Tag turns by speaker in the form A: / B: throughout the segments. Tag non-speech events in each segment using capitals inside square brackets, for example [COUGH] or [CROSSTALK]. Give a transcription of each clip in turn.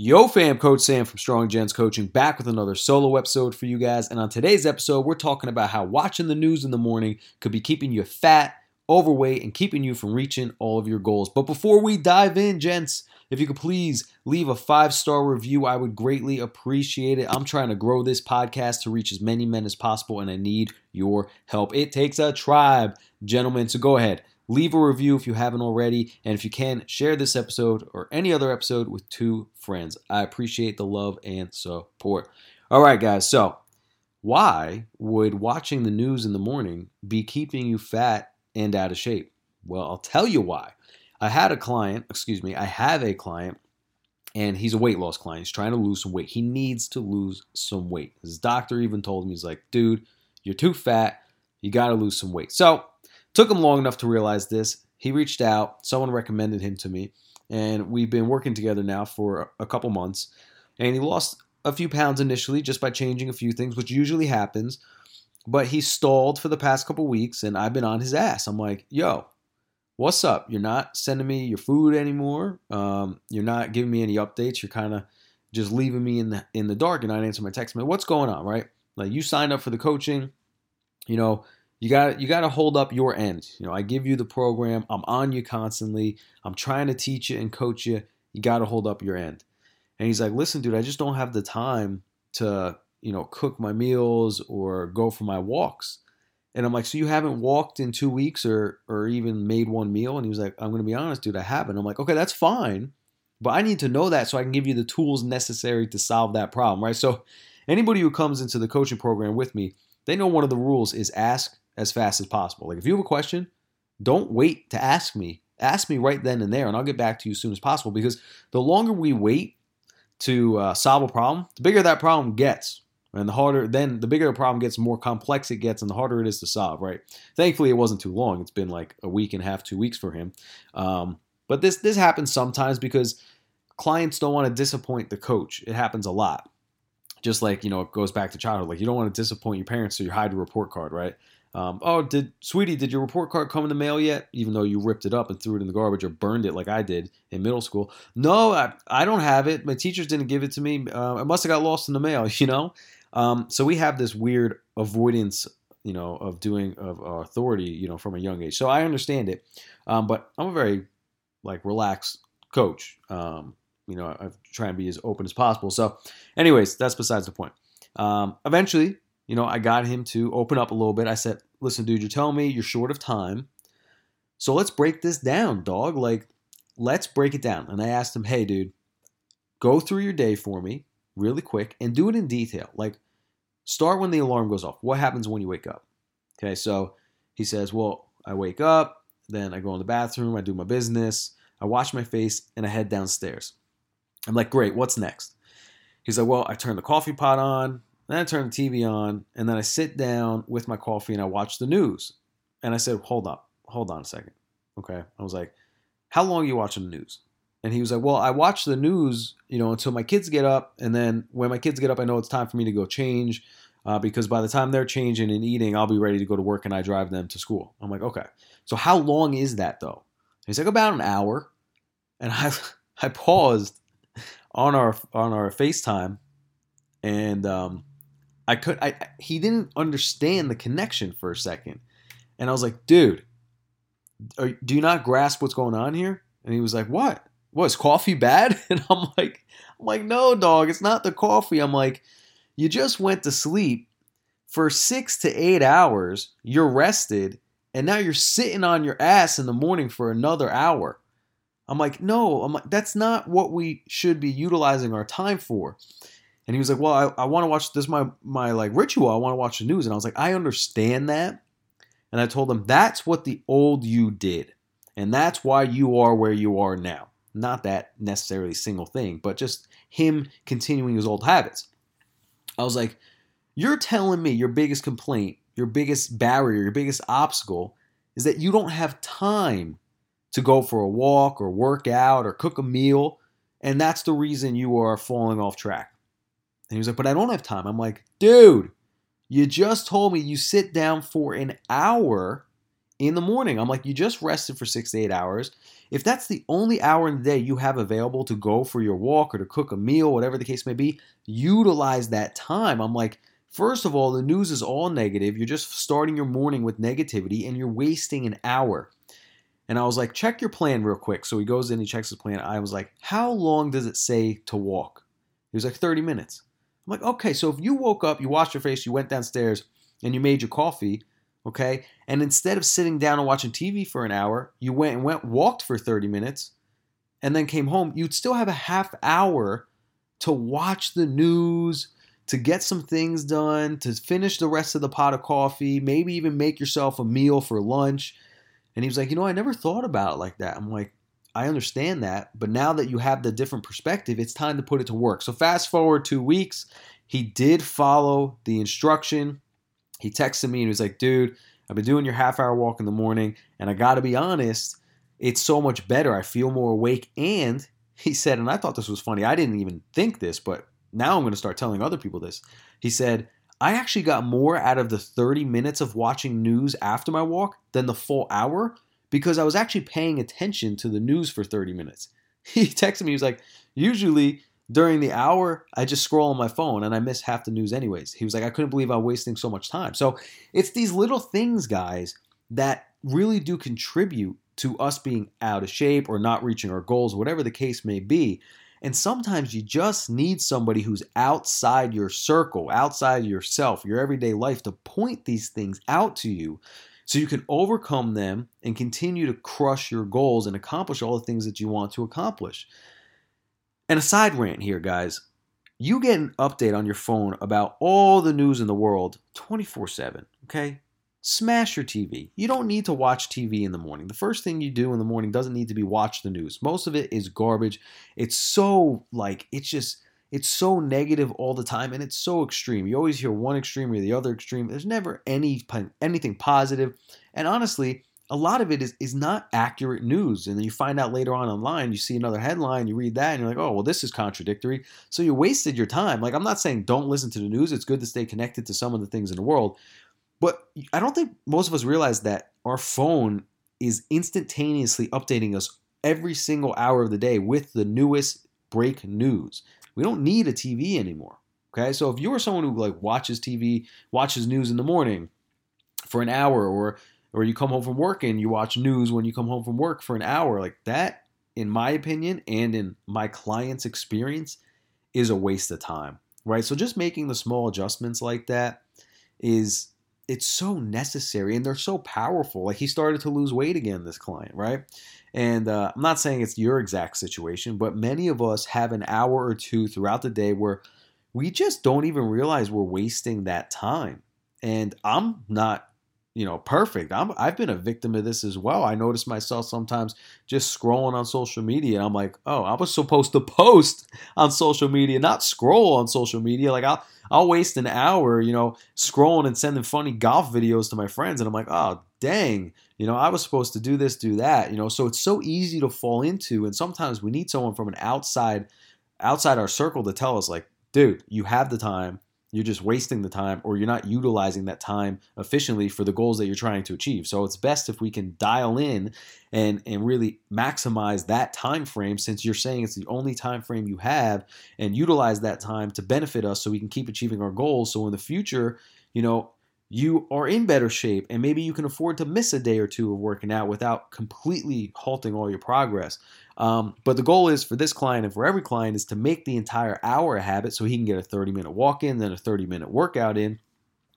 A: Yo, fam, Coach Sam from Strong Gents Coaching back with another solo episode for you guys. And on today's episode, we're talking about how watching the news in the morning could be keeping you fat, overweight, and keeping you from reaching all of your goals. But before we dive in, gents, if you could please leave a five star review, I would greatly appreciate it. I'm trying to grow this podcast to reach as many men as possible, and I need your help. It takes a tribe, gentlemen. So go ahead, leave a review if you haven't already. And if you can, share this episode or any other episode with two friends. I appreciate the love and support. All right, guys. So, why would watching the news in the morning be keeping you fat and out of shape? Well, I'll tell you why. I had a client, excuse me, I have a client, and he's a weight loss client. He's trying to lose some weight. He needs to lose some weight. His doctor even told him, he's like, dude, you're too fat. You got to lose some weight. So, took him long enough to realize this. He reached out, someone recommended him to me, and we've been working together now for a couple months. And he lost a few pounds initially just by changing a few things, which usually happens. But he stalled for the past couple weeks, and I've been on his ass. I'm like, yo, what's up? You're not sending me your food anymore. Um, you're not giving me any updates. You're kind of just leaving me in the in the dark and not answering my text. Man, what's going on, right? Like you signed up for the coaching. You know, you got you got to hold up your end. You know, I give you the program. I'm on you constantly. I'm trying to teach you and coach you. You got to hold up your end. And he's like, "Listen, dude, I just don't have the time to, you know, cook my meals or go for my walks." And I'm like, "So you haven't walked in 2 weeks or or even made one meal?" And he was like, "I'm going to be honest, dude, I haven't." I'm like, "Okay, that's fine." But I need to know that so I can give you the tools necessary to solve that problem, right? So anybody who comes into the coaching program with me, they know one of the rules is ask as fast as possible. Like if you have a question, don't wait to ask me. Ask me right then and there, and I'll get back to you as soon as possible. Because the longer we wait to uh, solve a problem, the bigger that problem gets, and the harder. Then the bigger the problem gets, the more complex it gets, and the harder it is to solve. Right? Thankfully, it wasn't too long. It's been like a week and a half, two weeks for him. Um, but this this happens sometimes because clients don't want to disappoint the coach. It happens a lot. Just like you know, it goes back to childhood. Like you don't want to disappoint your parents, so you hide your report card, right? Um, oh, did sweetie, did your report card come in the mail yet? Even though you ripped it up and threw it in the garbage or burned it like I did in middle school. No, I, I don't have it. My teachers didn't give it to me. Uh, I must have got lost in the mail, [LAUGHS] you know? Um, so we have this weird avoidance, you know, of doing of our authority, you know, from a young age. So I understand it. Um, but I'm a very like relaxed coach. Um, you know, I try and be as open as possible. So, anyways, that's besides the point. Um, eventually, you know, I got him to open up a little bit. I said, listen, dude, you're telling me you're short of time. So let's break this down, dog. Like, let's break it down. And I asked him, hey, dude, go through your day for me really quick and do it in detail. Like, start when the alarm goes off. What happens when you wake up? Okay, so he says, well, I wake up, then I go in the bathroom, I do my business, I wash my face, and I head downstairs. I'm like, great, what's next? He's like, well, I turn the coffee pot on, then I turn the TV on, and then I sit down with my coffee and I watch the news. And I said, hold up, hold on a second. Okay. I was like, how long are you watching the news? And he was like, well, I watch the news, you know, until my kids get up. And then when my kids get up, I know it's time for me to go change uh, because by the time they're changing and eating, I'll be ready to go to work and I drive them to school. I'm like, okay. So how long is that though? And he's like, about an hour. And I, [LAUGHS] I paused on our on our FaceTime and um, I could I he didn't understand the connection for a second. And I was like, "Dude, are, do you not grasp what's going on here?" And he was like, "What? Is coffee bad?" [LAUGHS] And I'm like, "I'm like, no, dog, it's not the coffee." I'm like, "You just went to sleep for 6 to 8 hours. You're rested, and now you're sitting on your ass in the morning for another hour." I'm like, "No, I'm like that's not what we should be utilizing our time for." And he was like, "Well, I, I want to watch this my my like ritual. I want to watch the news." And I was like, "I understand that." And I told him that's what the old you did, and that's why you are where you are now. Not that necessarily single thing, but just him continuing his old habits. I was like, "You're telling me your biggest complaint, your biggest barrier, your biggest obstacle is that you don't have time to go for a walk or work out or cook a meal, and that's the reason you are falling off track." And he was like, but I don't have time. I'm like, dude, you just told me you sit down for an hour in the morning. I'm like, you just rested for six to eight hours. If that's the only hour in the day you have available to go for your walk or to cook a meal, whatever the case may be, utilize that time. I'm like, first of all, the news is all negative. You're just starting your morning with negativity and you're wasting an hour. And I was like, check your plan real quick. So he goes in, he checks his plan. I was like, how long does it say to walk? He was like, 30 minutes. I'm like, okay, so if you woke up, you washed your face, you went downstairs, and you made your coffee, okay, and instead of sitting down and watching TV for an hour, you went and went walked for 30 minutes, and then came home, you'd still have a half hour to watch the news, to get some things done, to finish the rest of the pot of coffee, maybe even make yourself a meal for lunch. And he was like, you know, I never thought about it like that. I'm like, I understand that, but now that you have the different perspective, it's time to put it to work. So fast forward two weeks, he did follow the instruction. He texted me and he was like, dude, I've been doing your half hour walk in the morning, and I gotta be honest, it's so much better. I feel more awake. And he said, and I thought this was funny. I didn't even think this, but now I'm gonna start telling other people this. He said, I actually got more out of the 30 minutes of watching news after my walk than the full hour because I was actually paying attention to the news for 30 minutes. [LAUGHS] He texted me, he was like, usually during the hour, I just scroll on my phone and I miss half the news anyways. He was like, I couldn't believe I was wasting so much time. So it's these little things, guys, that really do contribute to us being out of shape or not reaching our goals, whatever the case may be. And sometimes you just need somebody who's outside your circle, outside yourself, your everyday life to point these things out to you so you can overcome them and continue to crush your goals and accomplish all the things that you want to accomplish. And a side rant here, guys. You get an update on your phone about all the news in the world 24 7, okay? Smash your TV. You don't need to watch TV in the morning. The first thing you do in the morning doesn't need to be watch the news. Most of it is garbage. It's so, like, it's just it's so negative all the time and it's so extreme. You always hear one extreme or the other extreme. There's never any anything positive. And honestly, a lot of it is, is not accurate news. And then you find out later on online, you see another headline, you read that, and you're like, oh, well, this is contradictory. So you wasted your time. Like, I'm not saying don't listen to the news. It's good to stay connected to some of the things in the world. But I don't think most of us realize that our phone is instantaneously updating us every single hour of the day with the newest break news. We don't need a TV anymore. Okay, so if you're someone who like watches TV, watches news in the morning for an hour, or or you come home from work and you watch news when you come home from work for an hour, like that, in my opinion and in my client's experience, is a waste of time. Right. So just making the small adjustments like that is it's so necessary and they're so powerful. Like he started to lose weight again, this client, right? And uh, I'm not saying it's your exact situation, but many of us have an hour or two throughout the day where we just don't even realize we're wasting that time. And I'm not you know, perfect. I'm, I've been a victim of this as well. I notice myself sometimes just scrolling on social media. I'm like, oh, I was supposed to [LAUGHS] post on social media, not scroll on social media. Like I'll I'll waste an hour, you know, scrolling and sending funny golf videos to my friends, and I'm like, oh, dang, you know, I was supposed to do this, do that, you know. So it's so easy to fall into, and sometimes we need someone from an outside outside our circle to tell us, like, dude, you have the time you're just wasting the time or you're not utilizing that time efficiently for the goals that you're trying to achieve. So it's best if we can dial in and and really maximize that time frame since you're saying it's the only time frame you have and utilize that time to benefit us so we can keep achieving our goals. So in the future you know you are in better shape and maybe you can afford to miss a day or two of working out without completely halting all your progress um, but the goal is for this client and for every client is to make the entire hour a habit so he can get a 30 minute walk in, then a 30 minute workout in,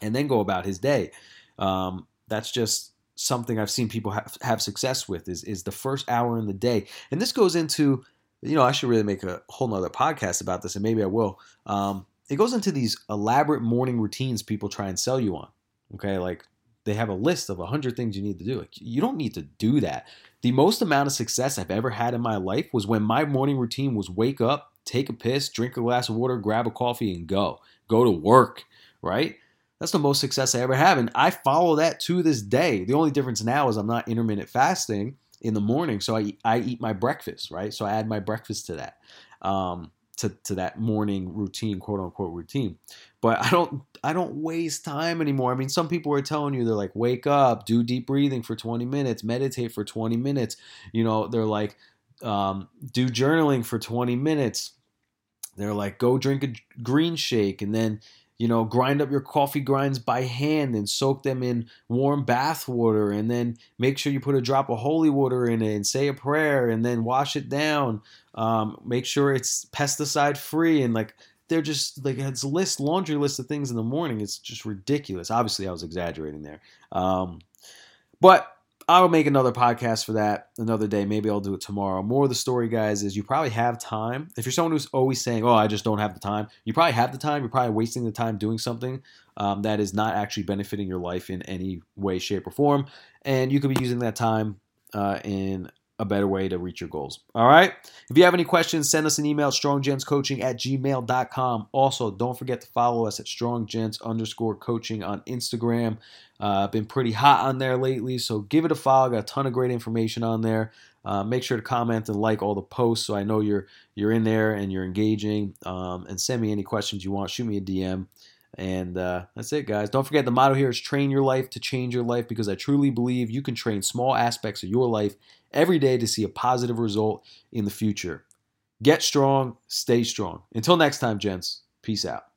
A: and then go about his day. Um, that's just something I've seen people have, have success with is, is the first hour in the day. And this goes into, you know, I should really make a whole nother podcast about this, and maybe I will. Um, it goes into these elaborate morning routines people try and sell you on. Okay, like they have a list of 100 things you need to do. Like, you don't need to do that. The most amount of success I've ever had in my life was when my morning routine was wake up, take a piss, drink a glass of water, grab a coffee, and go. Go to work, right? That's the most success I ever have. And I follow that to this day. The only difference now is I'm not intermittent fasting in the morning. So I, I eat my breakfast, right? So I add my breakfast to that. Um, to, to that morning routine, quote unquote routine. But I don't I don't waste time anymore. I mean, some people are telling you they're like, wake up, do deep breathing for 20 minutes, meditate for 20 minutes. You know, they're like, um, do journaling for 20 minutes. They're like, go drink a green shake and then you know, grind up your coffee grinds by hand and soak them in warm bath water and then make sure you put a drop of holy water in it and say a prayer and then wash it down. Um, make sure it's pesticide free and like they're just like it's a list, laundry list of things in the morning. It's just ridiculous. Obviously, I was exaggerating there. Um, but I'll make another podcast for that another day. Maybe I'll do it tomorrow. More of the story, guys, is you probably have time. If you're someone who's always saying, "Oh, I just don't have the time," you probably have the time. You're probably wasting the time doing something um, that is not actually benefiting your life in any way, shape, or form. And you could be using that time uh, in a better way to reach your goals. All right. If you have any questions, send us an email, stronggentscoaching at gmail.com. Also, don't forget to follow us at stronggents underscore coaching on Instagram. Uh, been pretty hot on there lately, so give it a follow. Got a ton of great information on there. Uh, make sure to comment and like all the posts so I know you're you're in there and you're engaging. Um, and send me any questions you want. Shoot me a DM. And uh, that's it, guys. Don't forget the motto here is train your life to change your life because I truly believe you can train small aspects of your life every day to see a positive result in the future. Get strong, stay strong. Until next time, gents, peace out.